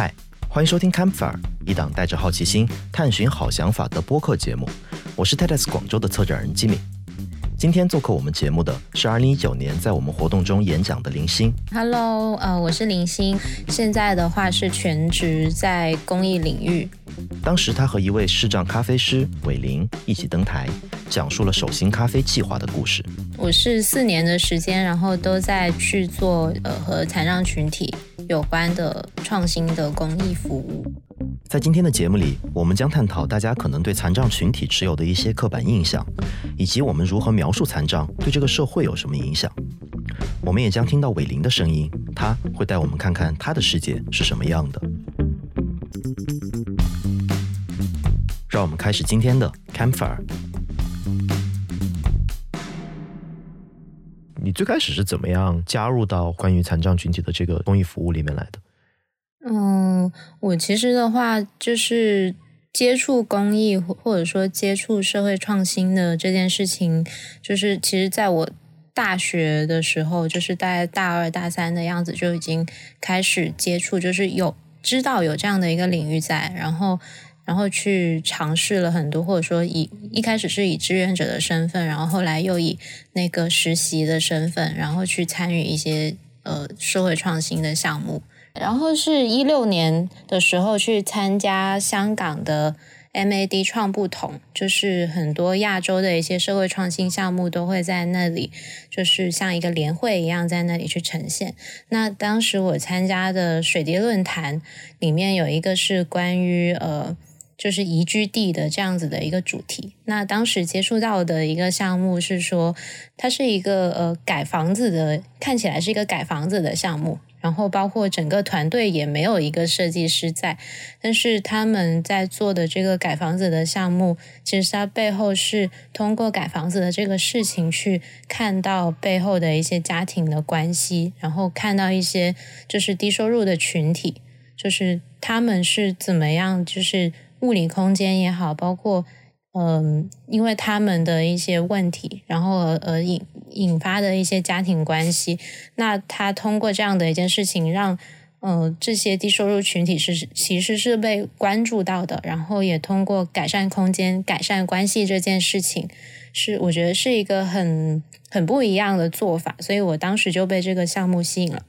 嗨，欢迎收听 Campfire，一档带着好奇心探寻好想法的播客节目。我是 TEDx 广州的策展人吉米。今天做客我们节目的是2019年在我们活动中演讲的林星。Hello，呃，我是林星，现在的话是全职在公益领域。当时他和一位视障咖啡师伟林一起登台，讲述了手心咖啡计划的故事。我是四年的时间，然后都在去做呃和残障群体有关的创新的公益服务。在今天的节目里，我们将探讨大家可能对残障群体持有的一些刻板印象，以及我们如何描述残障对这个社会有什么影响。我们也将听到伟林的声音，他会带我们看看他的世界是什么样的。让我们开始今天的 Campfire。你最开始是怎么样加入到关于残障群体的这个公益服务里面来的？嗯，我其实的话就是接触公益或者说接触社会创新的这件事情，就是其实在我大学的时候，就是大概大二大三的样子就已经开始接触，就是有知道有这样的一个领域在，然后。然后去尝试了很多，或者说以一开始是以志愿者的身份，然后后来又以那个实习的身份，然后去参与一些呃社会创新的项目。然后是一六年的时候去参加香港的 MAD 创不同，就是很多亚洲的一些社会创新项目都会在那里，就是像一个联会一样在那里去呈现。那当时我参加的水滴论坛里面有一个是关于呃。就是宜居地的这样子的一个主题。那当时接触到的一个项目是说，它是一个呃改房子的，看起来是一个改房子的项目。然后包括整个团队也没有一个设计师在，但是他们在做的这个改房子的项目，其实它背后是通过改房子的这个事情去看到背后的一些家庭的关系，然后看到一些就是低收入的群体，就是他们是怎么样，就是。物理空间也好，包括嗯，因为他们的一些问题，然后而而引引发的一些家庭关系，那他通过这样的一件事情，让、呃、这些低收入群体是其实是被关注到的，然后也通过改善空间、改善关系这件事情，是我觉得是一个很很不一样的做法，所以我当时就被这个项目吸引了。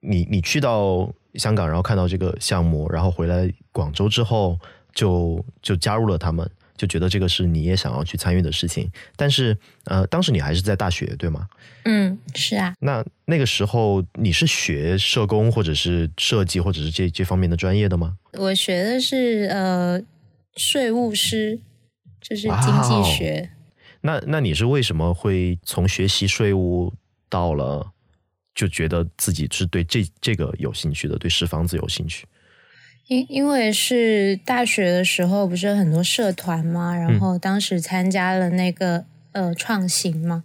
你你去到香港，然后看到这个项目，然后回来广州之后。就就加入了他们，就觉得这个是你也想要去参与的事情。但是，呃，当时你还是在大学，对吗？嗯，是啊。那那个时候你是学社工，或者是设计，或者是这这方面的专业的吗？我学的是呃税务师，就是经济学。那那你是为什么会从学习税务到了就觉得自己是对这这个有兴趣的，对拾房子有兴趣？因因为是大学的时候，不是很多社团嘛，然后当时参加了那个呃创新嘛，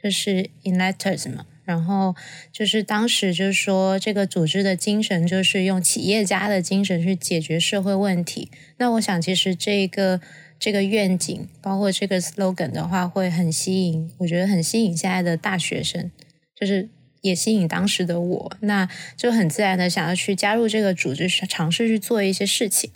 就是 Inletters 嘛，然后就是当时就是说这个组织的精神就是用企业家的精神去解决社会问题。那我想其实这个这个愿景，包括这个 slogan 的话，会很吸引，我觉得很吸引现在的大学生，就是。也吸引当时的我，那就很自然的想要去加入这个组织，尝试去做一些事情。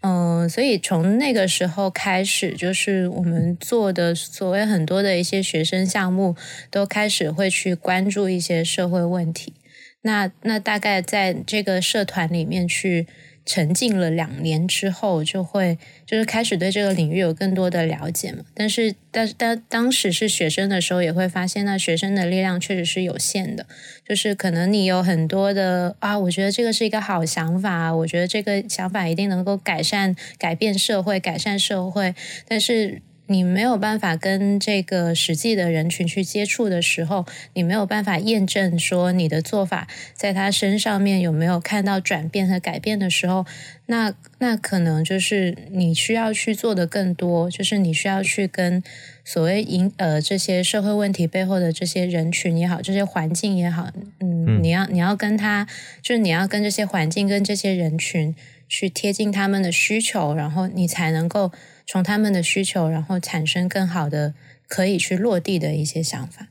嗯、所以从那个时候开始，就是我们做的所谓很多的一些学生项目，都开始会去关注一些社会问题。那那大概在这个社团里面去沉浸了两年之后，就会就是开始对这个领域有更多的了解嘛。但是，但但当时是学生的时候，也会发现，那学生的力量确实是有限的。就是可能你有很多的啊，我觉得这个是一个好想法，我觉得这个想法一定能够改善、改变社会、改善社会，但是。你没有办法跟这个实际的人群去接触的时候，你没有办法验证说你的做法在他身上面有没有看到转变和改变的时候，那那可能就是你需要去做的更多，就是你需要去跟所谓引呃这些社会问题背后的这些人群也好，这些环境也好，嗯，嗯你要你要跟他，就是你要跟这些环境跟这些人群去贴近他们的需求，然后你才能够。从他们的需求，然后产生更好的可以去落地的一些想法。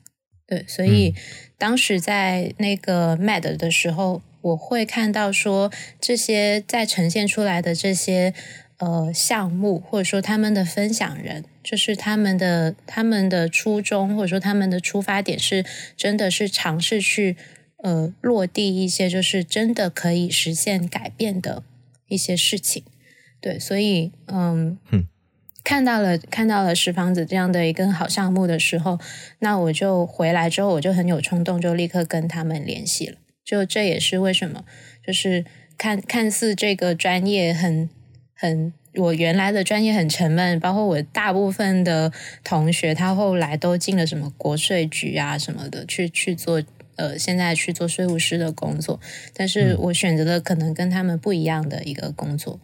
对，所以当时在那个 MAD 的时候，我会看到说这些在呈现出来的这些呃项目，或者说他们的分享人，就是他们的他们的初衷，或者说他们的出发点是真的是尝试去呃落地一些就是真的可以实现改变的一些事情。对，所以嗯。看到了看到了石房子这样的一个好项目的时候，那我就回来之后，我就很有冲动，就立刻跟他们联系了。就这也是为什么，就是看看似这个专业很很，我原来的专业很沉闷，包括我大部分的同学，他后来都进了什么国税局啊什么的，去去做呃，现在去做税务师的工作。但是我选择了可能跟他们不一样的一个工作。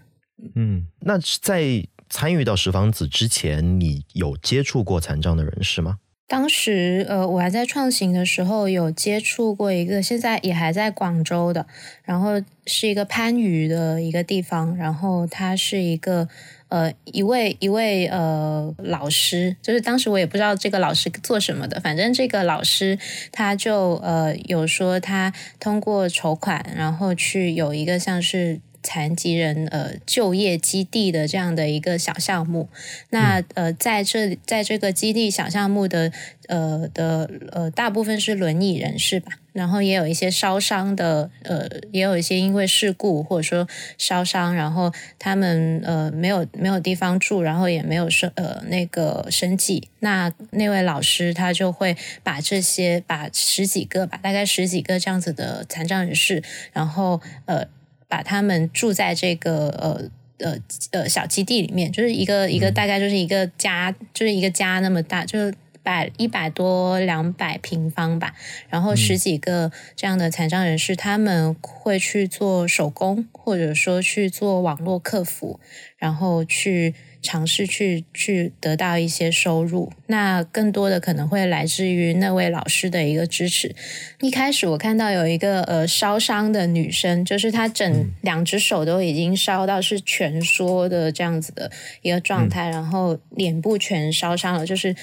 嗯，那在。参与到十房子之前，你有接触过残障的人士吗？当时，呃，我还在创行的时候，有接触过一个，现在也还在广州的，然后是一个番禺的一个地方，然后他是一个，呃，一位一位呃老师，就是当时我也不知道这个老师做什么的，反正这个老师他就呃有说他通过筹款，然后去有一个像是。残疾人呃就业基地的这样的一个小项目，那呃在这在这个基地小项目的呃的呃大部分是轮椅人士吧，然后也有一些烧伤的呃也有一些因为事故或者说烧伤，然后他们呃没有没有地方住，然后也没有生呃那个生计，那那位老师他就会把这些把十几个吧，大概十几个这样子的残障人士，然后呃。把他们住在这个呃呃呃小基地里面，就是一个一个大概就是一个家，就是一个家那么大，就是百一百多两百平方吧。然后十几个这样的残障人士，他们会去做手工，或者说去做网络客服，然后去。尝试去去得到一些收入，那更多的可能会来自于那位老师的一个支持。一开始我看到有一个呃烧伤的女生，就是她整两只手都已经烧到是全缩的这样子的一个状态，然后脸部全烧伤了。就是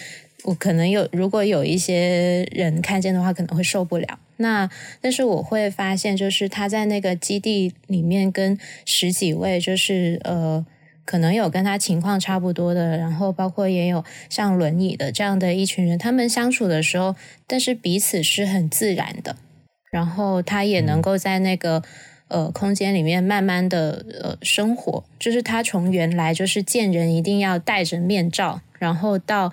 我可能有如果有一些人看见的话，可能会受不了。那但是我会发现，就是她在那个基地里面跟十几位就是呃。可能有跟他情况差不多的，然后包括也有像轮椅的这样的一群人，他们相处的时候，但是彼此是很自然的，然后他也能够在那个呃空间里面慢慢的呃生活，就是他从原来就是见人一定要戴着面罩，然后到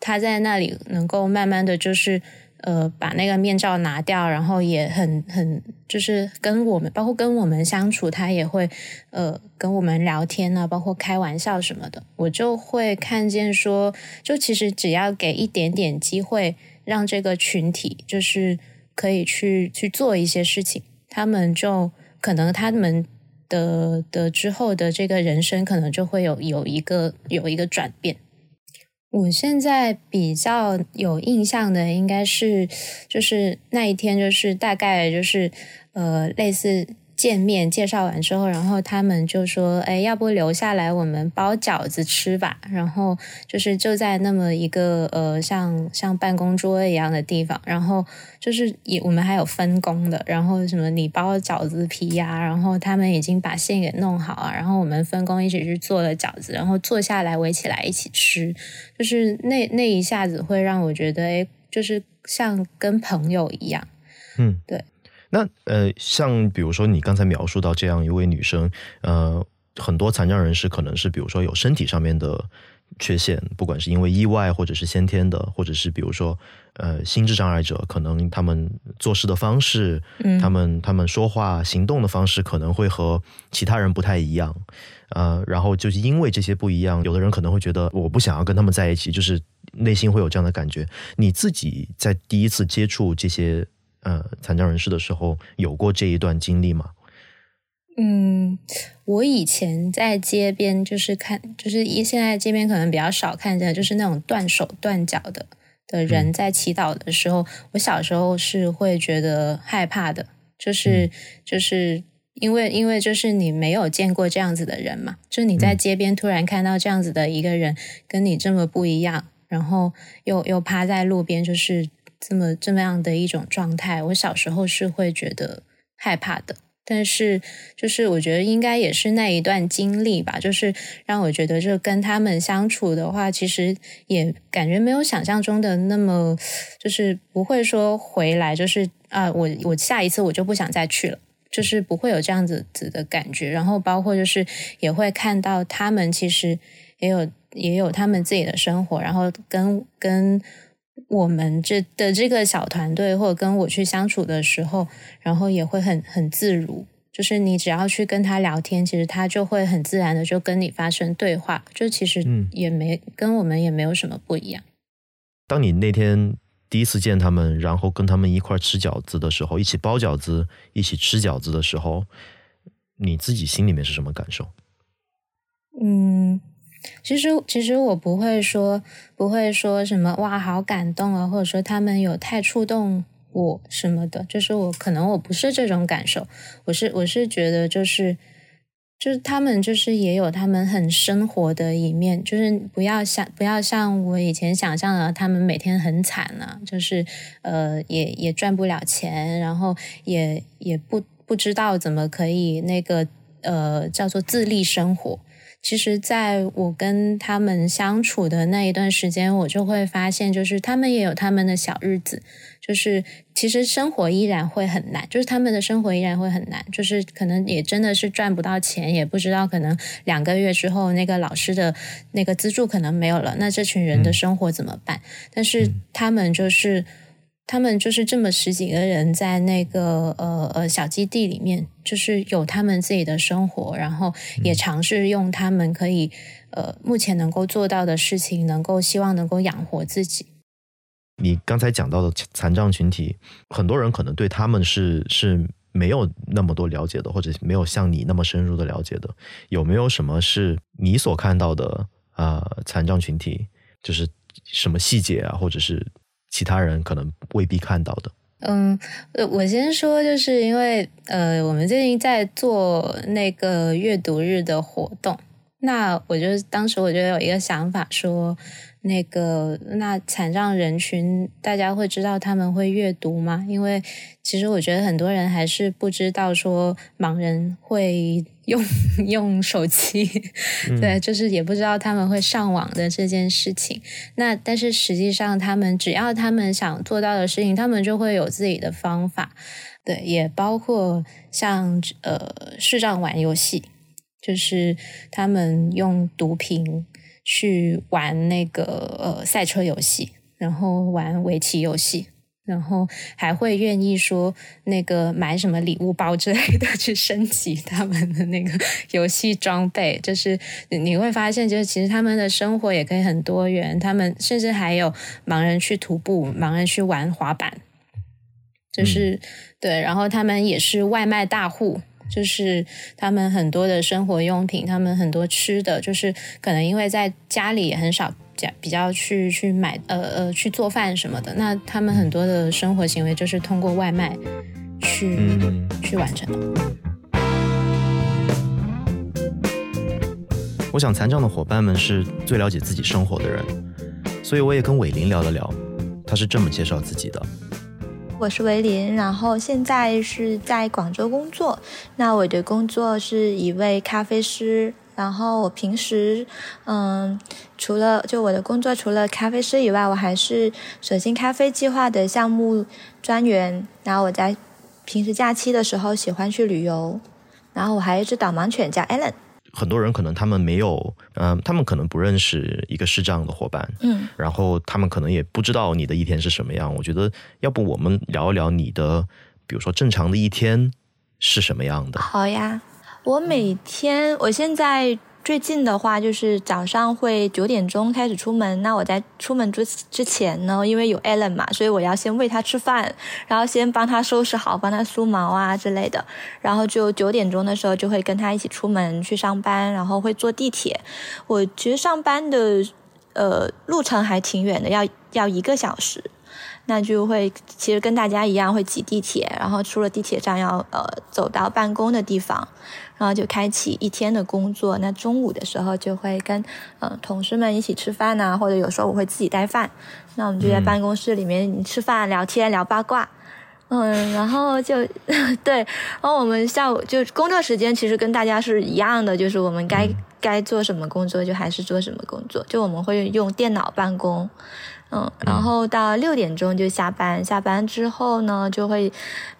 他在那里能够慢慢的就是。呃，把那个面罩拿掉，然后也很很就是跟我们，包括跟我们相处，他也会呃跟我们聊天啊，包括开玩笑什么的，我就会看见说，就其实只要给一点点机会，让这个群体就是可以去去做一些事情，他们就可能他们的的之后的这个人生，可能就会有有一个有一个转变。我现在比较有印象的，应该是就是那一天，就是大概就是呃类似。见面介绍完之后，然后他们就说：“哎，要不留下来，我们包饺子吃吧。”然后就是就在那么一个呃像像办公桌一样的地方，然后就是也我们还有分工的，然后什么你包饺子皮呀，然后他们已经把馅给弄好啊，然后我们分工一起去做了饺子，然后坐下来围起来一起吃，就是那那一下子会让我觉得，哎，就是像跟朋友一样，嗯，对。那呃，像比如说你刚才描述到这样一位女生，呃，很多残障人士可能是比如说有身体上面的缺陷，不管是因为意外或者是先天的，或者是比如说呃心智障碍者，可能他们做事的方式，嗯，他们他们说话行动的方式可能会和其他人不太一样，呃，然后就是因为这些不一样，有的人可能会觉得我不想要跟他们在一起，就是内心会有这样的感觉。你自己在第一次接触这些。呃，残障人士的时候有过这一段经历吗？嗯，我以前在街边就是看，就是一现在街边可能比较少看见，就是那种断手断脚的的人在祈祷的时候，我小时候是会觉得害怕的，就是就是因为因为就是你没有见过这样子的人嘛，就你在街边突然看到这样子的一个人跟你这么不一样，然后又又趴在路边，就是。这么这么样的一种状态，我小时候是会觉得害怕的。但是，就是我觉得应该也是那一段经历吧，就是让我觉得，就跟他们相处的话，其实也感觉没有想象中的那么，就是不会说回来，就是啊，我我下一次我就不想再去了，就是不会有这样子子的感觉。然后，包括就是也会看到他们其实也有也有他们自己的生活，然后跟跟。我们这的这个小团队，或者跟我去相处的时候，然后也会很很自如。就是你只要去跟他聊天，其实他就会很自然的就跟你发生对话。就其实也没跟我们也没有什么不一样。当你那天第一次见他们，然后跟他们一块吃饺子的时候，一起包饺子，一起吃饺子的时候，你自己心里面是什么感受？嗯。其实，其实我不会说，不会说什么哇，好感动啊，或者说他们有太触动我什么的。就是我可能我不是这种感受，我是我是觉得就是就是他们就是也有他们很生活的一面，就是不要像不要像我以前想象的，他们每天很惨啊，就是呃也也赚不了钱，然后也也不不知道怎么可以那个呃叫做自立生活。其实，在我跟他们相处的那一段时间，我就会发现，就是他们也有他们的小日子，就是其实生活依然会很难，就是他们的生活依然会很难，就是可能也真的是赚不到钱，也不知道可能两个月之后那个老师的那个资助可能没有了，那这群人的生活怎么办？但是他们就是。他们就是这么十几个人在那个呃呃小基地里面，就是有他们自己的生活，然后也尝试用他们可以呃目前能够做到的事情，能够希望能够养活自己。你刚才讲到的残障群体，很多人可能对他们是是没有那么多了解的，或者没有像你那么深入的了解的。有没有什么是你所看到的啊残障群体，就是什么细节啊，或者是？其他人可能未必看到的。嗯，我先说，就是因为呃，我们最近在做那个阅读日的活动，那我就当时我就有一个想法说。那个，那残障人群，大家会知道他们会阅读吗？因为其实我觉得很多人还是不知道说盲人会用 用手机，对，就是也不知道他们会上网的这件事情。那但是实际上，他们只要他们想做到的事情，他们就会有自己的方法。对，也包括像呃视障玩游戏，就是他们用毒品。去玩那个呃赛车游戏，然后玩围棋游戏，然后还会愿意说那个买什么礼物包之类的去升级他们的那个 游戏装备。就是你会发现，就是其实他们的生活也可以很多元。他们甚至还有盲人去徒步，盲人去玩滑板，就是对。然后他们也是外卖大户。就是他们很多的生活用品，他们很多吃的，就是可能因为在家里也很少比比较去去买呃呃去做饭什么的，那他们很多的生活行为就是通过外卖去去完成的。我想残障的伙伴们是最了解自己生活的人，所以我也跟伟林聊了聊，他是这么介绍自己的。我是维林，然后现在是在广州工作。那我的工作是一位咖啡师，然后我平时，嗯，除了就我的工作除了咖啡师以外，我还是舍心咖啡计划的项目专员。然后我在平时假期的时候喜欢去旅游，然后我还有一只导盲犬叫 Allen。很多人可能他们没有，嗯，他们可能不认识一个视障的伙伴，嗯，然后他们可能也不知道你的一天是什么样。我觉得，要不我们聊一聊你的，比如说正常的一天是什么样的？好呀，我每天，我现在。最近的话，就是早上会九点钟开始出门。那我在出门之之前呢，因为有 Allen 嘛，所以我要先喂他吃饭，然后先帮他收拾好，帮他梳毛啊之类的。然后就九点钟的时候就会跟他一起出门去上班，然后会坐地铁。我其实上班的呃路程还挺远的，要要一个小时。那就会其实跟大家一样会挤地铁，然后出了地铁站要呃走到办公的地方，然后就开启一天的工作。那中午的时候就会跟呃同事们一起吃饭呐，或者有时候我会自己带饭。那我们就在办公室里面吃饭、聊天、聊八卦。嗯，然后就 对，然后我们下午就工作时间其实跟大家是一样的，就是我们该该做什么工作就还是做什么工作，就我们会用电脑办公，嗯，然后到六点钟就下班，下班之后呢就会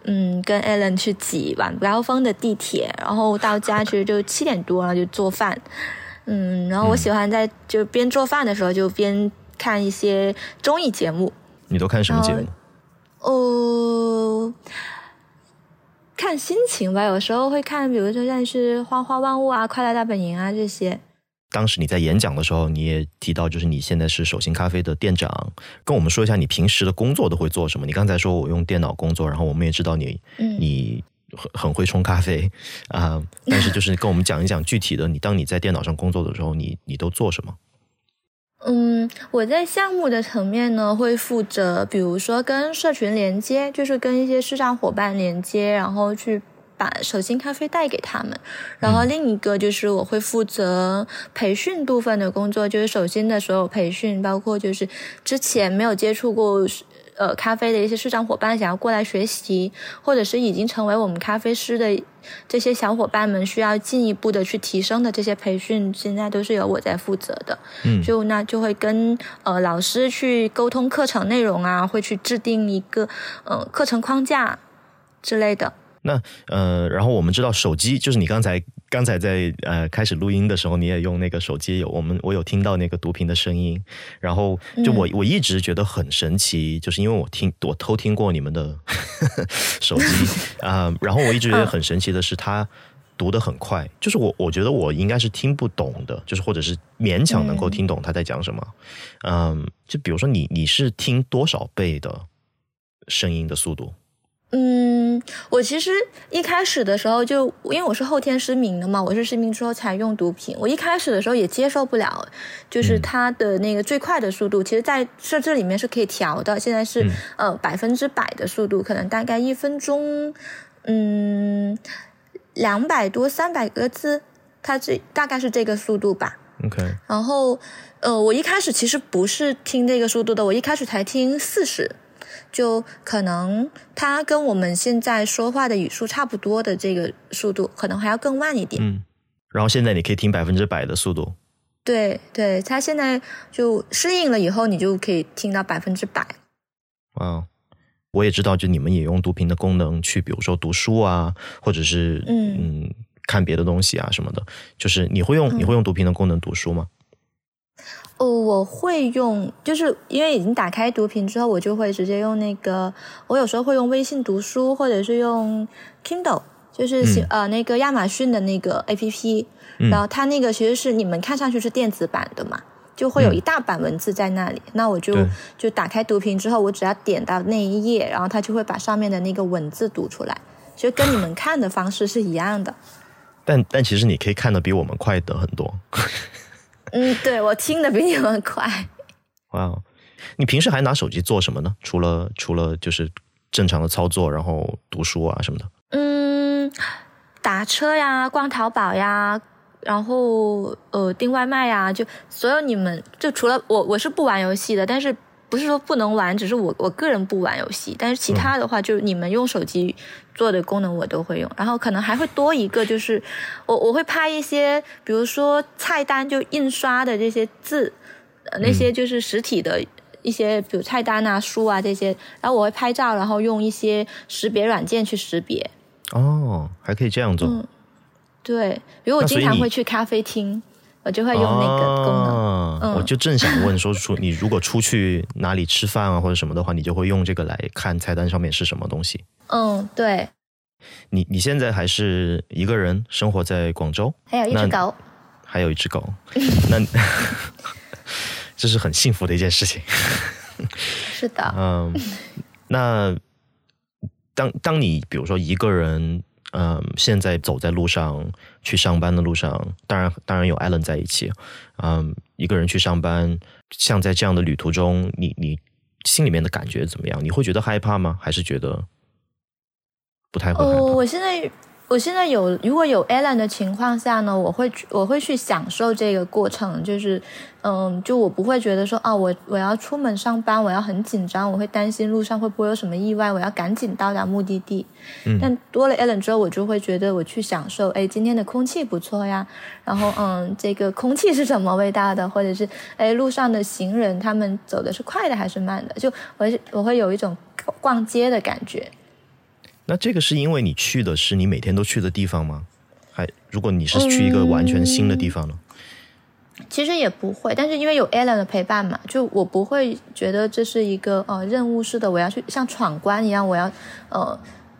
嗯跟 Alan 去挤晚高峰的地铁，然后到家其实就七点多了就做饭，嗯，然后我喜欢在就边做饭的时候就边看一些综艺节目。你都看什么节目？哦，看心情吧，有时候会看，比如说像是《花花万物》啊，《快乐大本营》啊这些。当时你在演讲的时候，你也提到，就是你现在是手心咖啡的店长，跟我们说一下你平时的工作都会做什么。你刚才说我用电脑工作，然后我们也知道你，你很很会冲咖啡啊，但是就是跟我们讲一讲具体的，你当你在电脑上工作的时候，你你都做什么？嗯，我在项目的层面呢，会负责，比如说跟社群连接，就是跟一些市场伙伴连接，然后去把手心咖啡带给他们。然后另一个就是我会负责培训部分的工作，就是手心的所有培训，包括就是之前没有接触过。呃，咖啡的一些市场伙伴想要过来学习，或者是已经成为我们咖啡师的这些小伙伴们，需要进一步的去提升的这些培训，现在都是由我在负责的。嗯，就那就会跟呃老师去沟通课程内容啊，会去制定一个呃课程框架之类的。那呃，然后我们知道手机，就是你刚才刚才在呃开始录音的时候，你也用那个手机，有我们我有听到那个读屏的声音，然后就我我一直觉得很神奇，就是因为我听我偷听过你们的 手机 啊，然后我一直觉得很神奇的是，它读得很快，就是我我觉得我应该是听不懂的，就是或者是勉强能够听懂他在讲什么，嗯，就比如说你你是听多少倍的声音的速度？嗯，我其实一开始的时候就因为我是后天失明的嘛，我是失明之后才用毒品。我一开始的时候也接受不了，就是它的那个最快的速度，其实，在设置里面是可以调的。现在是呃百分之百的速度，可能大概一分钟，嗯，两百多三百个字，它这大概是这个速度吧。OK。然后呃，我一开始其实不是听这个速度的，我一开始才听四十。就可能它跟我们现在说话的语速差不多的这个速度，可能还要更慢一点。嗯，然后现在你可以听百分之百的速度。对对，它现在就适应了以后，你就可以听到百分之百。哇，我也知道，就你们也用读屏的功能去，比如说读书啊，或者是嗯嗯看别的东西啊什么的。就是你会用你会用读屏的功能读书吗？哦，我会用，就是因为已经打开读屏之后，我就会直接用那个。我有时候会用微信读书，或者是用 Kindle，就是呃那个亚马逊的那个 A P P。然后它那个其实是你们看上去是电子版的嘛，就会有一大版文字在那里。那我就就打开读屏之后，我只要点到那一页，然后它就会把上面的那个文字读出来，就跟你们看的方式是一样的。但但其实你可以看的比我们快的很多。嗯，对我听的比你们快。哇，你平时还拿手机做什么呢？除了除了就是正常的操作，然后读书啊什么的。嗯，打车呀，逛淘宝呀，然后呃订外卖呀，就所有你们就除了我，我是不玩游戏的，但是。不是说不能玩，只是我我个人不玩游戏，但是其他的话，就是你们用手机做的功能我都会用，然后可能还会多一个，就是我我会拍一些，比如说菜单就印刷的这些字，那些就是实体的一些，比如菜单啊、书啊这些，然后我会拍照，然后用一些识别软件去识别。哦，还可以这样做。嗯，对，比如我经常会去咖啡厅。我就会用那个功能，我就正想问说出你如果出去哪里吃饭啊或者什么的话，你就会用这个来看菜单上面是什么东西。嗯，对。你你现在还是一个人生活在广州？还有一只狗。还有一只狗，那 这是很幸福的一件事情。是的。嗯，那当当你比如说一个人。嗯，现在走在路上去上班的路上，当然当然有艾伦在一起。嗯，一个人去上班，像在这样的旅途中，你你心里面的感觉怎么样？你会觉得害怕吗？还是觉得不太会？哦，我现在我现在有如果有 Alan 的情况下呢，我会我会去享受这个过程，就是嗯，就我不会觉得说啊，我我要出门上班，我要很紧张，我会担心路上会不会有什么意外，我要赶紧到达目的地。嗯，但多了 Alan 之后，我就会觉得我去享受，哎，今天的空气不错呀，然后嗯，这个空气是什么味道的，或者是哎，路上的行人他们走的是快的还是慢的，就我我会有一种逛街的感觉。那这个是因为你去的是你每天都去的地方吗？还如果你是去一个完全新的地方呢？其实也不会，但是因为有 Alan 的陪伴嘛，就我不会觉得这是一个呃任务式的，我要去像闯关一样，我要呃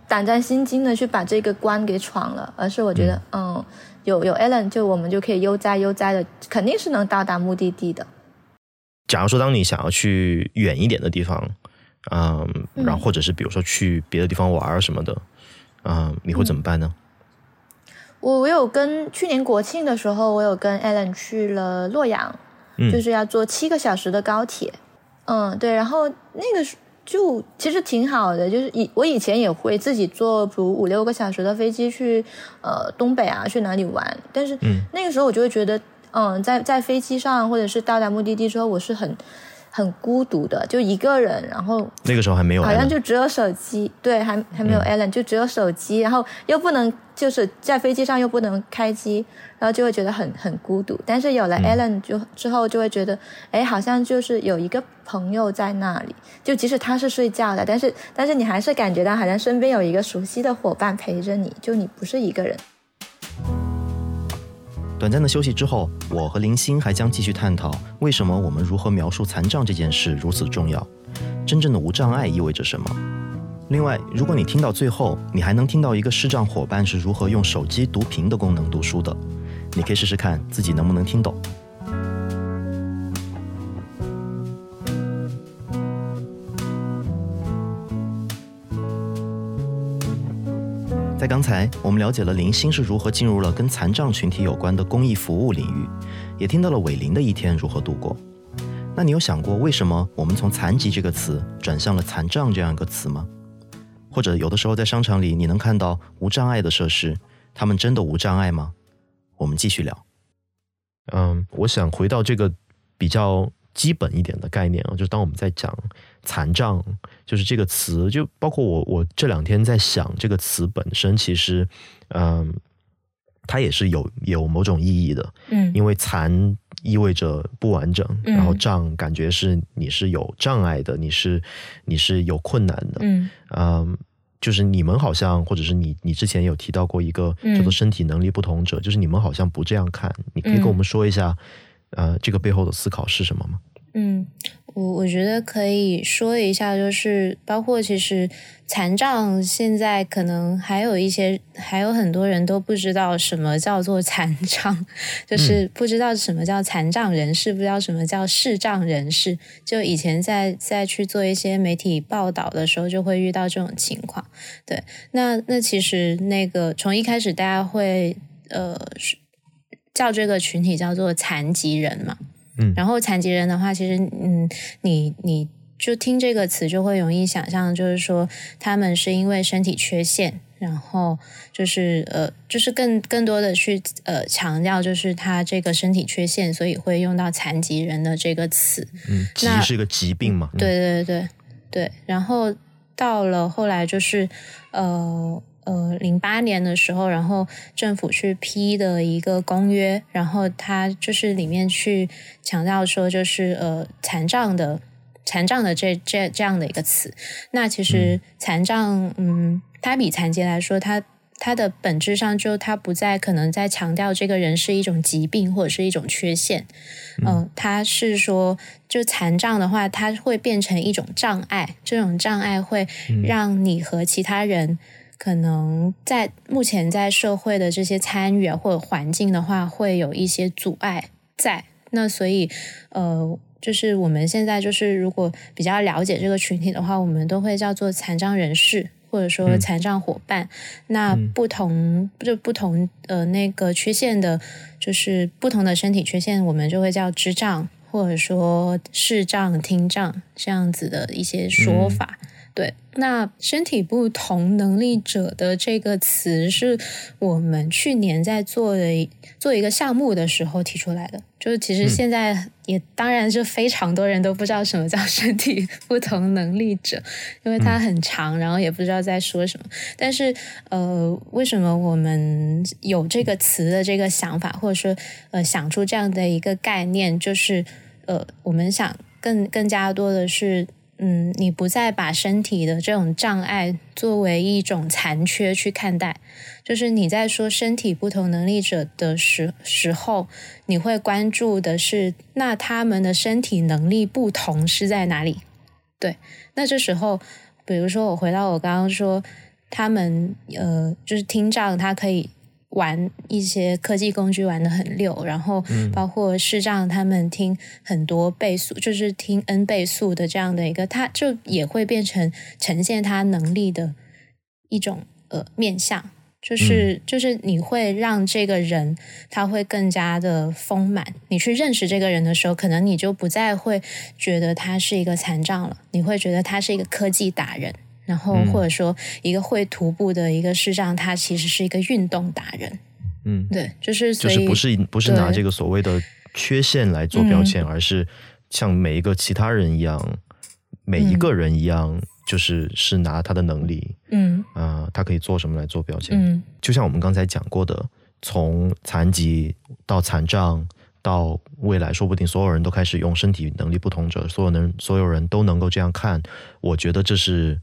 胆战心惊的去把这个关给闯了，而是我觉得嗯有有 Alan 就我们就可以悠哉悠哉的，肯定是能到达目的地的。假如说当你想要去远一点的地方。嗯，然后或者是比如说去别的地方玩什么的，嗯，你会怎么办呢？我我有跟去年国庆的时候，我有跟 Alan 去了洛阳，就是要坐七个小时的高铁。嗯，对，然后那个就其实挺好的，就是以我以前也会自己坐，比如五六个小时的飞机去呃东北啊，去哪里玩，但是那个时候我就会觉得，嗯，在在飞机上或者是到达目的地之后，我是很。很孤独的，就一个人，然后那个时候还没有，好像就只有手机，对，还还没有 Alan，就只有手机，然后又不能就是在飞机上又不能开机，然后就会觉得很很孤独。但是有了 Alan 就之后就会觉得，哎，好像就是有一个朋友在那里，就即使他是睡觉的，但是但是你还是感觉到好像身边有一个熟悉的伙伴陪着你，就你不是一个人。短暂的休息之后，我和林星还将继续探讨为什么我们如何描述残障这件事如此重要。真正的无障碍意味着什么？另外，如果你听到最后，你还能听到一个视障伙伴是如何用手机读屏的功能读书的，你可以试试看自己能不能听懂。在刚才，我们了解了林星是如何进入了跟残障群体有关的公益服务领域，也听到了伟林的一天如何度过。那你有想过，为什么我们从“残疾”这个词转向了“残障”这样一个词吗？或者有的时候在商场里，你能看到无障碍的设施，他们真的无障碍吗？我们继续聊。嗯，我想回到这个比较基本一点的概念啊，就是当我们在讲。残障就是这个词，就包括我，我这两天在想这个词本身，其实，嗯，它也是有有某种意义的，嗯，因为残意味着不完整，然后障感觉是你是有障碍的，你是你是有困难的，嗯，嗯，就是你们好像，或者是你你之前有提到过一个叫做身体能力不同者，就是你们好像不这样看，你可以跟我们说一下，呃，这个背后的思考是什么吗？嗯，我我觉得可以说一下，就是包括其实残障现在可能还有一些，还有很多人都不知道什么叫做残障，就是不知道什么叫残障人士，不知道什么叫视障人士。就以前在在去做一些媒体报道的时候，就会遇到这种情况。对，那那其实那个从一开始大家会呃叫这个群体叫做残疾人嘛。嗯，然后残疾人的话，其实嗯，你你就听这个词就会容易想象，就是说他们是因为身体缺陷，然后就是呃，就是更更多的去呃强调，就是他这个身体缺陷，所以会用到残疾人的这个词。嗯，疾是一个疾病嘛？对对对对，然后到了后来就是呃。呃，零八年的时候，然后政府去批的一个公约，然后它就是里面去强调说，就是呃残障的残障的这这这样的一个词。那其实残障，嗯，它比残疾来说，它它的本质上就它不再可能在强调这个人是一种疾病或者是一种缺陷，嗯，它是说就残障的话，它会变成一种障碍，这种障碍会让你和其他人。可能在目前在社会的这些参与或者环境的话，会有一些阻碍在。那所以，呃，就是我们现在就是如果比较了解这个群体的话，我们都会叫做残障人士，或者说残障伙伴。那不同就不同呃那个缺陷的，就是不同的身体缺陷，我们就会叫智障，或者说视障、听障这样子的一些说法。对，那身体不同能力者的这个词是我们去年在做的做一个项目的时候提出来的。就是其实现在也当然是非常多人都不知道什么叫身体不同能力者，因为它很长，然后也不知道在说什么。但是呃，为什么我们有这个词的这个想法，或者说呃想出这样的一个概念，就是呃我们想更更加多的是。嗯，你不再把身体的这种障碍作为一种残缺去看待，就是你在说身体不同能力者的时时候，你会关注的是那他们的身体能力不同是在哪里？对，那这时候，比如说我回到我刚刚说，他们呃，就是听障，他可以。玩一些科技工具玩的很溜，然后包括视障他们听很多倍速，就是听 n 倍速的这样的一个，他就也会变成呈现他能力的一种呃面相，就是就是你会让这个人他会更加的丰满。你去认识这个人的时候，可能你就不再会觉得他是一个残障了，你会觉得他是一个科技达人。然后或者说一个会徒步的一个视障，他其实是一个运动达人。嗯，对，就是就是不是不是拿这个所谓的缺陷来做标签，而是像每一个其他人一样，每一个人一样，就是是拿他的能力，嗯啊，他可以做什么来做标签。嗯，就像我们刚才讲过的，从残疾到残障，到未来说不定所有人都开始用身体能力不同者，所有人所有人都能够这样看，我觉得这是。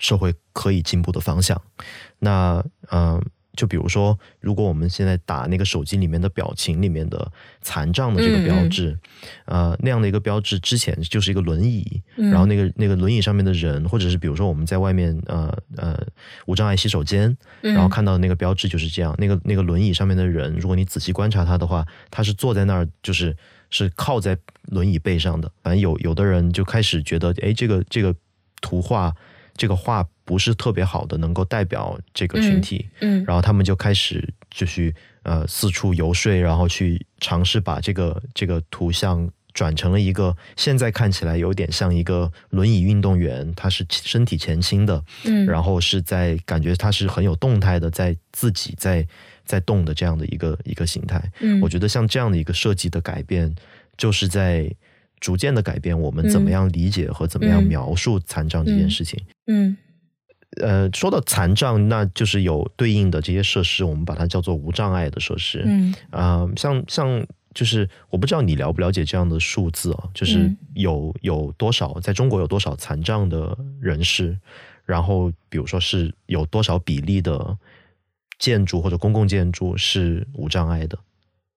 社会可以进步的方向，那嗯，就比如说，如果我们现在打那个手机里面的表情里面的残障的这个标志，呃，那样的一个标志之前就是一个轮椅，然后那个那个轮椅上面的人，或者是比如说我们在外面呃呃无障碍洗手间，然后看到的那个标志就是这样，那个那个轮椅上面的人，如果你仔细观察他的话，他是坐在那儿，就是是靠在轮椅背上的。反正有有的人就开始觉得，哎，这个这个图画。这个画不是特别好的，能够代表这个群体，嗯，然后他们就开始就去呃四处游说，然后去尝试把这个这个图像转成了一个现在看起来有点像一个轮椅运动员，他是身体前倾的，嗯，然后是在感觉他是很有动态的，在自己在在动的这样的一个一个形态，嗯，我觉得像这样的一个设计的改变，就是在。逐渐的改变，我们怎么样理解和怎么样描述残障这件事情？嗯，呃，说到残障，那就是有对应的这些设施，我们把它叫做无障碍的设施。嗯，啊，像像就是我不知道你了不了解这样的数字啊，就是有有多少在中国有多少残障的人士，然后比如说是有多少比例的建筑或者公共建筑是无障碍的。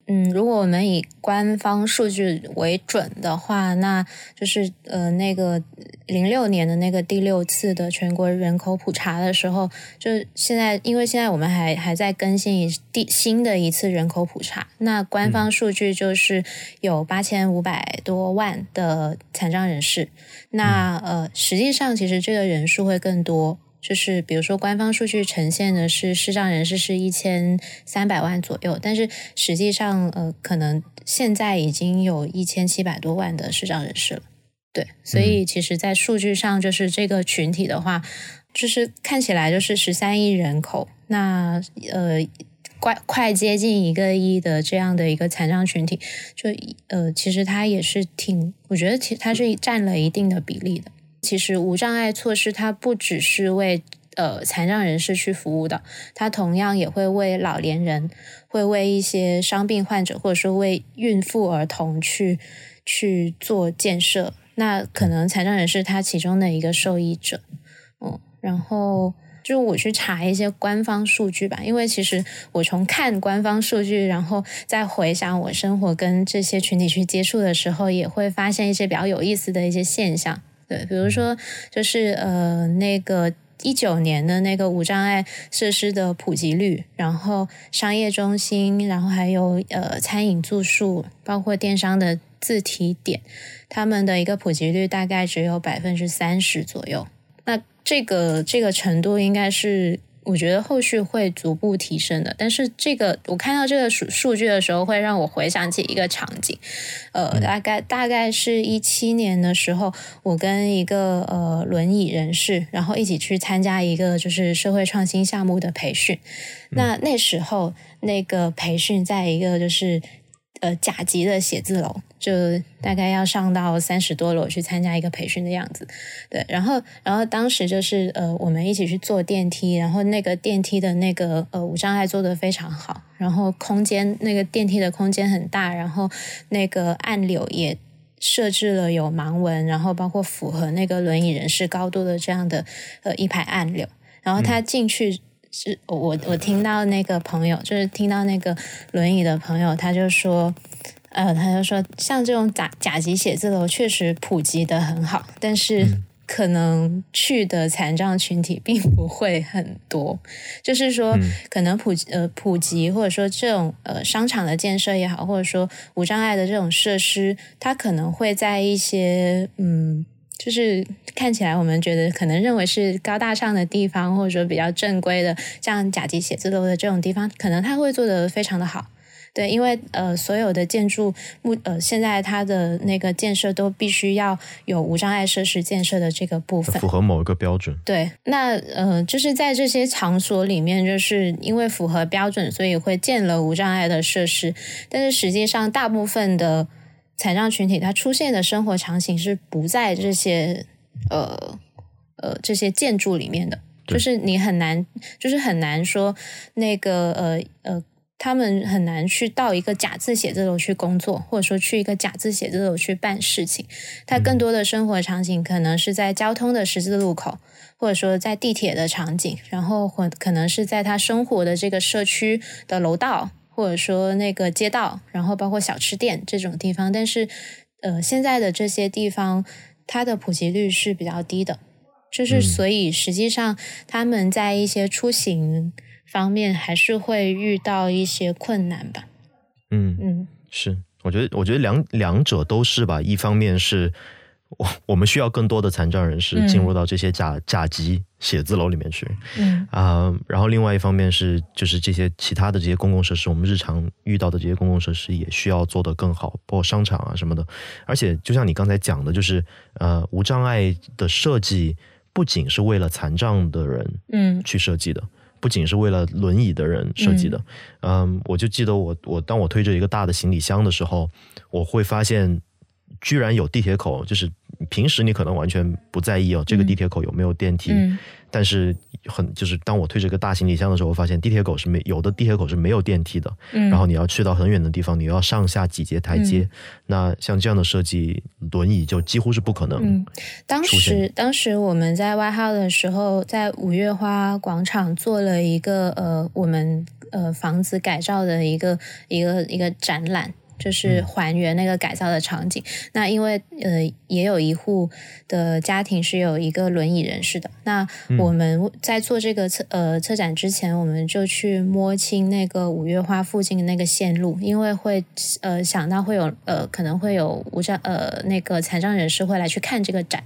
嗯，如果我们以官方数据为准的话，那就是呃，那个零六年的那个第六次的全国人口普查的时候，就现在，因为现在我们还还在更新一第新的一次人口普查，那官方数据就是有八千五百多万的残障人士，那呃，实际上其实这个人数会更多。就是比如说，官方数据呈现的是视障人士是一千三百万左右，但是实际上，呃，可能现在已经有一千七百多万的视障人士了。对，所以其实，在数据上，就是这个群体的话，就是看起来就是十三亿人口，那呃，快快接近一个亿的这样的一个残障群体，就呃，其实它也是挺，我觉得其实它是占了一定的比例的。其实无障碍措施它不只是为呃残障人士去服务的，它同样也会为老年人，会为一些伤病患者，或者说为孕妇儿童去去做建设。那可能残障人士他其中的一个受益者，嗯，然后就我去查一些官方数据吧，因为其实我从看官方数据，然后再回想我生活跟这些群体去接触的时候，也会发现一些比较有意思的一些现象。对，比如说，就是呃，那个一九年的那个无障碍设施的普及率，然后商业中心，然后还有呃餐饮住宿，包括电商的自提点，他们的一个普及率大概只有百分之三十左右。那这个这个程度应该是我觉得后续会逐步提升的。但是这个我看到这个数数据的时候，会让我回想起一个场景，呃，大概大概是一七年的时候，我跟一个呃轮椅人士，然后一起去参加一个就是社会创新项目的培训。那那时候那个培训在一个就是呃甲级的写字楼。就大概要上到三十多楼去参加一个培训的样子，对，然后，然后当时就是呃，我们一起去坐电梯，然后那个电梯的那个呃无障碍做的非常好，然后空间那个电梯的空间很大，然后那个按钮也设置了有盲文，然后包括符合那个轮椅人士高度的这样的呃一排按钮，然后他进去是我我听到那个朋友就是听到那个轮椅的朋友他就说。呃，他就说，像这种甲甲级写字楼确实普及的很好，但是可能去的残障群体并不会很多。就是说，可能普及呃普及，或者说这种呃商场的建设也好，或者说无障碍的这种设施，它可能会在一些嗯，就是看起来我们觉得可能认为是高大上的地方，或者说比较正规的，像甲级写字楼的这种地方，可能它会做的非常的好。对，因为呃，所有的建筑目呃，现在它的那个建设都必须要有无障碍设施建设的这个部分，符合某一个标准。对，那呃，就是在这些场所里面，就是因为符合标准，所以会建了无障碍的设施。但是实际上，大部分的残障群体，它出现的生活场景是不在这些呃呃这些建筑里面的，就是你很难，就是很难说那个呃呃。他们很难去到一个假字写字楼去工作，或者说去一个假字写字楼去办事情。他更多的生活场景可能是在交通的十字路口，或者说在地铁的场景，然后或可能是在他生活的这个社区的楼道，或者说那个街道，然后包括小吃店这种地方。但是，呃，现在的这些地方，它的普及率是比较低的，就是所以实际上他们在一些出行。方面还是会遇到一些困难吧。嗯嗯，是，我觉得我觉得两两者都是吧。一方面是我我们需要更多的残障人士进入到这些甲甲级写字楼里面去。嗯啊，然后另外一方面是就是这些其他的这些公共设施，我们日常遇到的这些公共设施也需要做得更好，包括商场啊什么的。而且就像你刚才讲的，就是呃无障碍的设计不仅是为了残障的人嗯去设计的。不仅是为了轮椅的人设计的，嗯，我就记得我我当我推着一个大的行李箱的时候，我会发现居然有地铁口，就是平时你可能完全不在意哦，这个地铁口有没有电梯。但是很就是当我推着个大行李箱的时候，我发现地铁口是没有的，地铁口是没有电梯的。嗯，然后你要去到很远的地方，你要上下几节台阶。那像这样的设计，轮椅就几乎是不可能。嗯，当时当时我们在外号的时候，在五月花广场做了一个呃，我们呃房子改造的一个一个一个展览。就是还原那个改造的场景。那因为呃，也有一户的家庭是有一个轮椅人士的。那我们在做这个策呃策展之前，我们就去摸清那个五月花附近的那个线路，因为会呃想到会有呃可能会有无障呃那个残障人士会来去看这个展。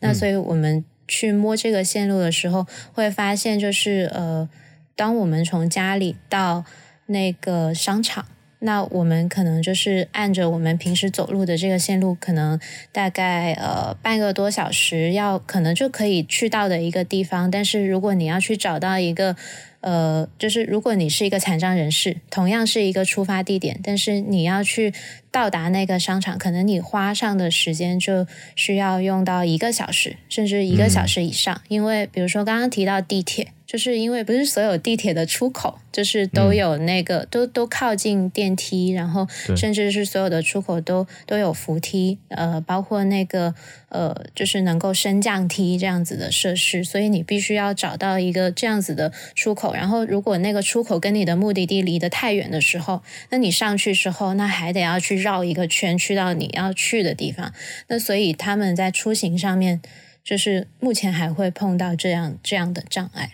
那所以我们去摸这个线路的时候，会发现就是呃，当我们从家里到那个商场。那我们可能就是按着我们平时走路的这个线路，可能大概呃半个多小时要可能就可以去到的一个地方。但是如果你要去找到一个呃，就是如果你是一个残障人士，同样是一个出发地点，但是你要去到达那个商场，可能你花上的时间就需要用到一个小时，甚至一个小时以上。因为比如说刚刚提到地铁。就是因为不是所有地铁的出口就是都有那个都都靠近电梯，然后甚至是所有的出口都都有扶梯，呃，包括那个呃，就是能够升降梯这样子的设施，所以你必须要找到一个这样子的出口。然后如果那个出口跟你的目的地离得太远的时候，那你上去之后，那还得要去绕一个圈去到你要去的地方。那所以他们在出行上面，就是目前还会碰到这样这样的障碍。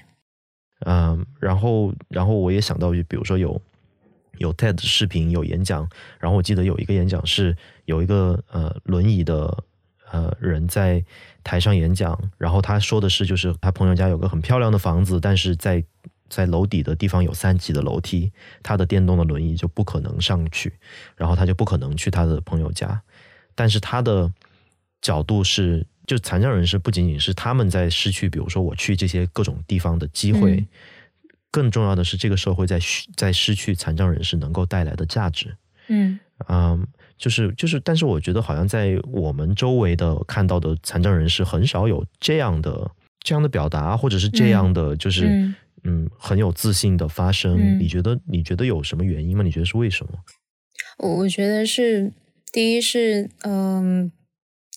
嗯，然后，然后我也想到，就比如说有有 TED 视频，有演讲，然后我记得有一个演讲是有一个呃轮椅的呃人在台上演讲，然后他说的是，就是他朋友家有个很漂亮的房子，但是在在楼底的地方有三级的楼梯，他的电动的轮椅就不可能上去，然后他就不可能去他的朋友家，但是他的角度是。就残障人士不仅仅是他们在失去，比如说我去这些各种地方的机会，更重要的是这个社会在在失去残障人士能够带来的价值。嗯嗯，就是就是，但是我觉得好像在我们周围的看到的残障人士很少有这样的这样的表达，或者是这样的就是嗯很有自信的发声。你觉得你觉得有什么原因吗？你觉得是为什么？我我觉得是第一是嗯。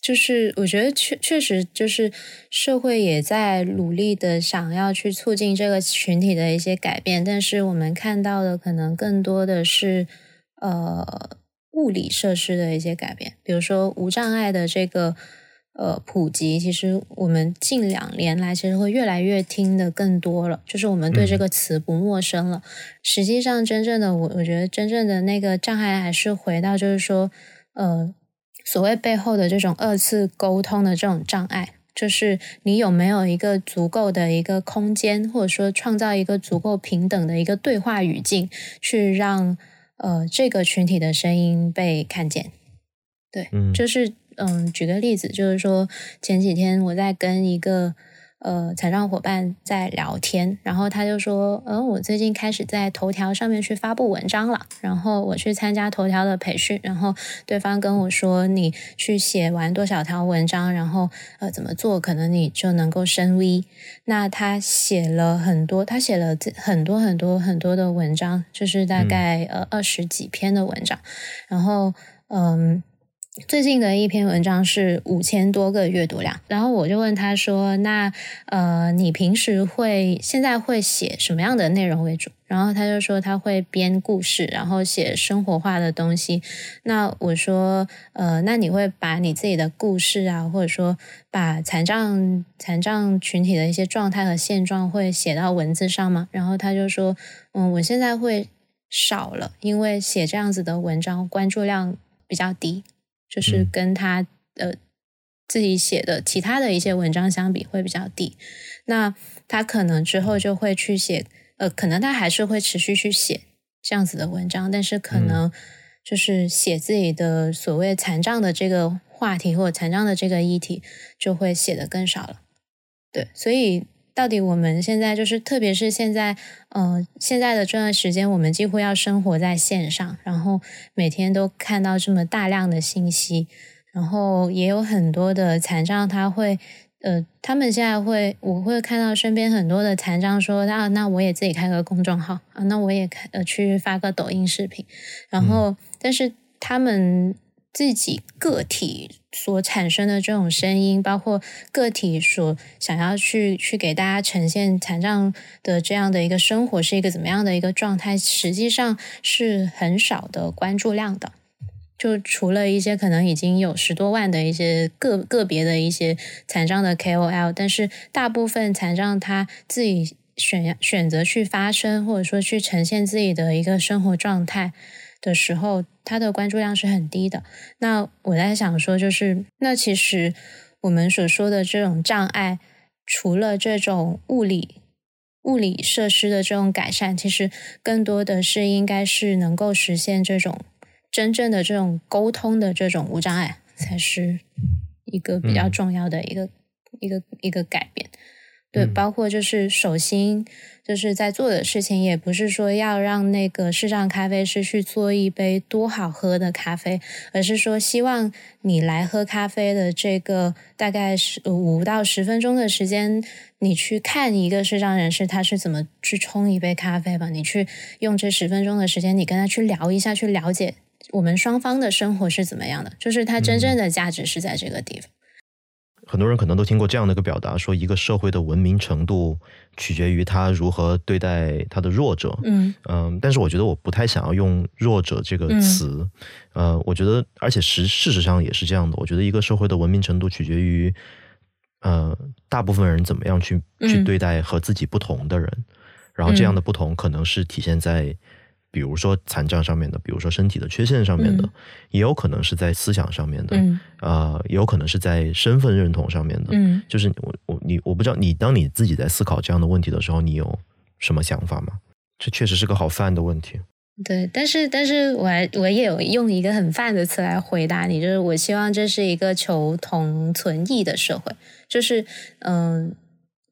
就是我觉得确确实就是社会也在努力的想要去促进这个群体的一些改变，但是我们看到的可能更多的是呃物理设施的一些改变，比如说无障碍的这个呃普及，其实我们近两年来其实会越来越听的更多了，就是我们对这个词不陌生了。实际上，真正的我我觉得真正的那个障碍还是回到就是说呃。所谓背后的这种二次沟通的这种障碍，就是你有没有一个足够的一个空间，或者说创造一个足够平等的一个对话语境，去让呃这个群体的声音被看见。对，就是嗯，举个例子，就是说前几天我在跟一个。呃，财商伙伴在聊天，然后他就说：“嗯，我最近开始在头条上面去发布文章了。然后我去参加头条的培训，然后对方跟我说，你去写完多少条文章，然后呃怎么做，可能你就能够升 V。那他写了很多，他写了很多很多很多的文章，就是大概呃二十几篇的文章，然后嗯。”最近的一篇文章是五千多个阅读量，然后我就问他说：“那呃，你平时会现在会写什么样的内容为主？”然后他就说他会编故事，然后写生活化的东西。那我说：“呃，那你会把你自己的故事啊，或者说把残障残障群体的一些状态和现状会写到文字上吗？”然后他就说：“嗯，我现在会少了，因为写这样子的文章关注量比较低。”就是跟他呃自己写的其他的一些文章相比会比较低，那他可能之后就会去写，呃，可能他还是会持续去写这样子的文章，但是可能就是写自己的所谓残障的这个话题或者残障的这个议题就会写的更少了，对，所以。到底我们现在就是，特别是现在，呃，现在的这段时间，我们几乎要生活在线上，然后每天都看到这么大量的信息，然后也有很多的残障，他会，呃，他们现在会，我会看到身边很多的残障说，啊，那我也自己开个公众号啊，那我也开，呃，去发个抖音视频，然后，但是他们。自己个体所产生的这种声音，包括个体所想要去去给大家呈现残障的这样的一个生活是一个怎么样的一个状态，实际上是很少的关注量的。就除了一些可能已经有十多万的一些个个别的一些残障的 KOL，但是大部分残障他自己选选择去发声，或者说去呈现自己的一个生活状态。的时候，它的关注量是很低的。那我在想说，就是那其实我们所说的这种障碍，除了这种物理物理设施的这种改善，其实更多的是应该是能够实现这种真正的这种沟通的这种无障碍，才是一个比较重要的一个一个一个改变。对，包括就是手心。就是在做的事情，也不是说要让那个视障咖啡师去做一杯多好喝的咖啡，而是说希望你来喝咖啡的这个大概是五到十分钟的时间，你去看一个视障人士他是怎么去冲一杯咖啡吧。你去用这十分钟的时间，你跟他去聊一下，去了解我们双方的生活是怎么样的，就是它真正的价值是在这个地方。很多人可能都听过这样的一个表达，说一个社会的文明程度取决于他如何对待他的弱者。嗯嗯，但是我觉得我不太想要用“弱者”这个词。呃，我觉得，而且实事实上也是这样的。我觉得一个社会的文明程度取决于，呃，大部分人怎么样去去对待和自己不同的人，然后这样的不同可能是体现在。比如说残障上面的，比如说身体的缺陷上面的，也有可能是在思想上面的，嗯呃，也有可能是在身份认同上面的。嗯就是我我你我不知道你当你自己在思考这样的问题的时候，你有什么想法吗？这确实是个好泛的问题。对，但是但是我还我也有用一个很泛的词来回答你，就是我希望这是一个求同存异的社会，就是嗯、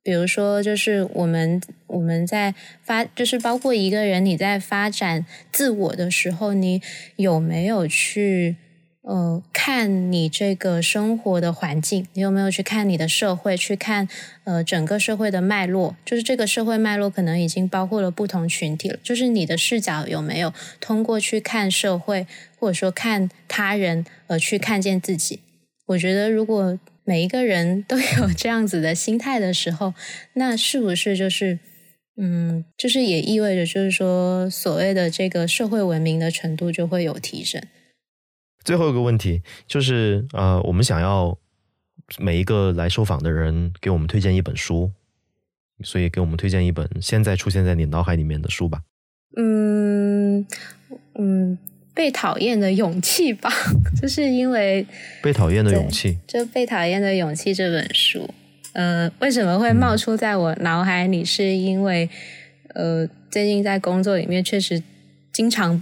比如说就是我们我们在发，就是包括一个人你在发展自我的时候，你有没有去呃看你这个生活的环境，你有没有去看你的社会，去看呃整个社会的脉络，就是这个社会脉络可能已经包括了不同群体了，就是你的视角有没有通过去看社会或者说看他人而去看见自己？我觉得如果每一个人都有 这样子的心态的时候，那是不是就是嗯，就是也意味着就是说所谓的这个社会文明的程度就会有提升？最后一个问题就是，呃，我们想要每一个来受访的人给我们推荐一本书，所以给我们推荐一本现在出现在你脑海里面的书吧。嗯嗯，被讨厌的勇气吧，就是因为被讨厌的勇气，就《被讨厌的勇气》这本书，呃，为什么会冒出在我脑海里？是因为呃，最近在工作里面确实经常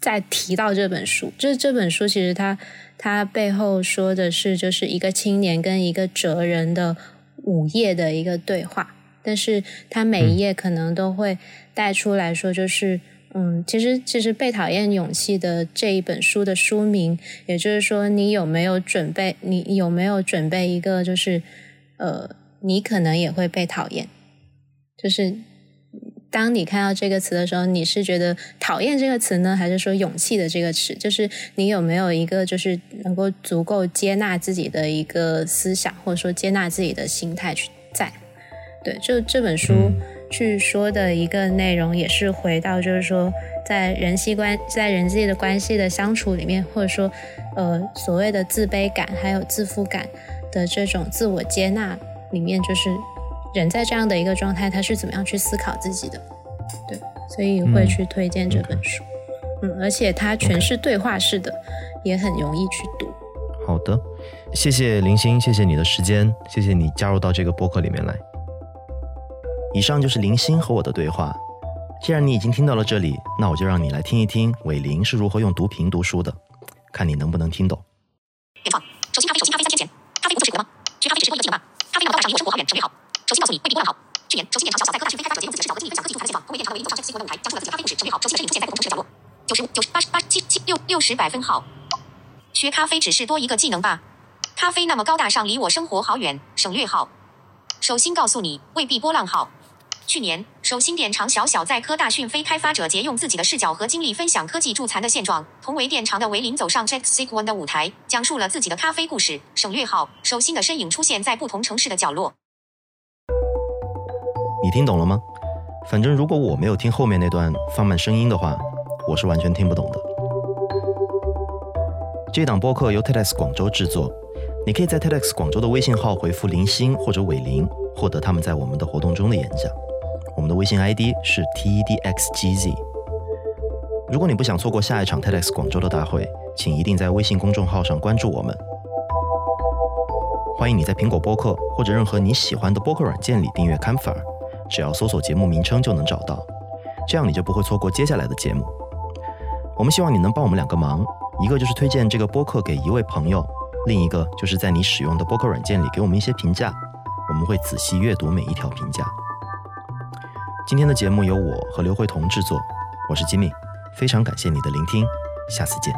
在提到这本书。就是这本书其实它它背后说的是，就是一个青年跟一个哲人的午夜的一个对话，但是它每一页可能都会带出来说，就是。嗯，其实其实《被讨厌勇气》的这一本书的书名，也就是说，你有没有准备？你有没有准备一个，就是呃，你可能也会被讨厌。就是当你看到这个词的时候，你是觉得讨厌这个词呢，还是说勇气的这个词？就是你有没有一个，就是能够足够接纳自己的一个思想，或者说接纳自己的心态去在？对，就这本书。去说的一个内容，也是回到就是说，在人际关在人际的关系的相处里面，或者说，呃，所谓的自卑感还有自负感的这种自我接纳里面，就是人在这样的一个状态，他是怎么样去思考自己的？对，所以会去推荐这本书。嗯，而且它全是对话式的，也很容易去读。好的，谢谢林星，谢谢你的时间，谢谢你加入到这个播客里面来。以上就是林星和我的对话。既然你已经听到了这里，那我就让你来听一听伟林是如何用读屏读书的，看你能不能听懂。原创，手心咖啡，手心咖啡三千钱，咖啡不就是苦的吗？学咖啡只是多一个技能吧。咖啡让我到大上离我生活好远，省略号。手心告诉你，未必波浪好。去年，手心典藏小小在科大讯飞开发者结用自己的视角和经历分享科技组团的现状，同为电厂的唯一走上 J 西国的舞台，讲述了自己的咖啡故事，省略号。手心身影出现在不同城市的角落。九十五、九十八十八、七七六六十百分号。学咖啡只是多一个技能吧。咖啡那么高大上，离我生活好远，省略号。手心告诉你，未必波浪号。去年，手心电厂小小在科大讯飞开发者节用自己的视角和经历分享科技助残的现状，同为电厂的维林走上 Jet s i g One 的舞台，讲述了自己的咖啡故事。省略号，手心的身影出现在不同城市的角落。你听懂了吗？反正如果我没有听后面那段放慢声音的话，我是完全听不懂的。这档播客由 TEDx 广州制作，你可以在 TEDx 广州的微信号回复“林星”或者“伟林”，获得他们在我们的活动中的演讲。我们的微信 ID 是 TEDxGZ。如果你不想错过下一场 TEDx 广州的大会，请一定在微信公众号上关注我们。欢迎你在苹果播客或者任何你喜欢的播客软件里订阅 Campfire，只要搜索节目名称就能找到，这样你就不会错过接下来的节目。我们希望你能帮我们两个忙，一个就是推荐这个播客给一位朋友，另一个就是在你使用的播客软件里给我们一些评价，我们会仔细阅读每一条评价。今天的节目由我和刘慧彤制作，我是吉米，非常感谢你的聆听，下次见。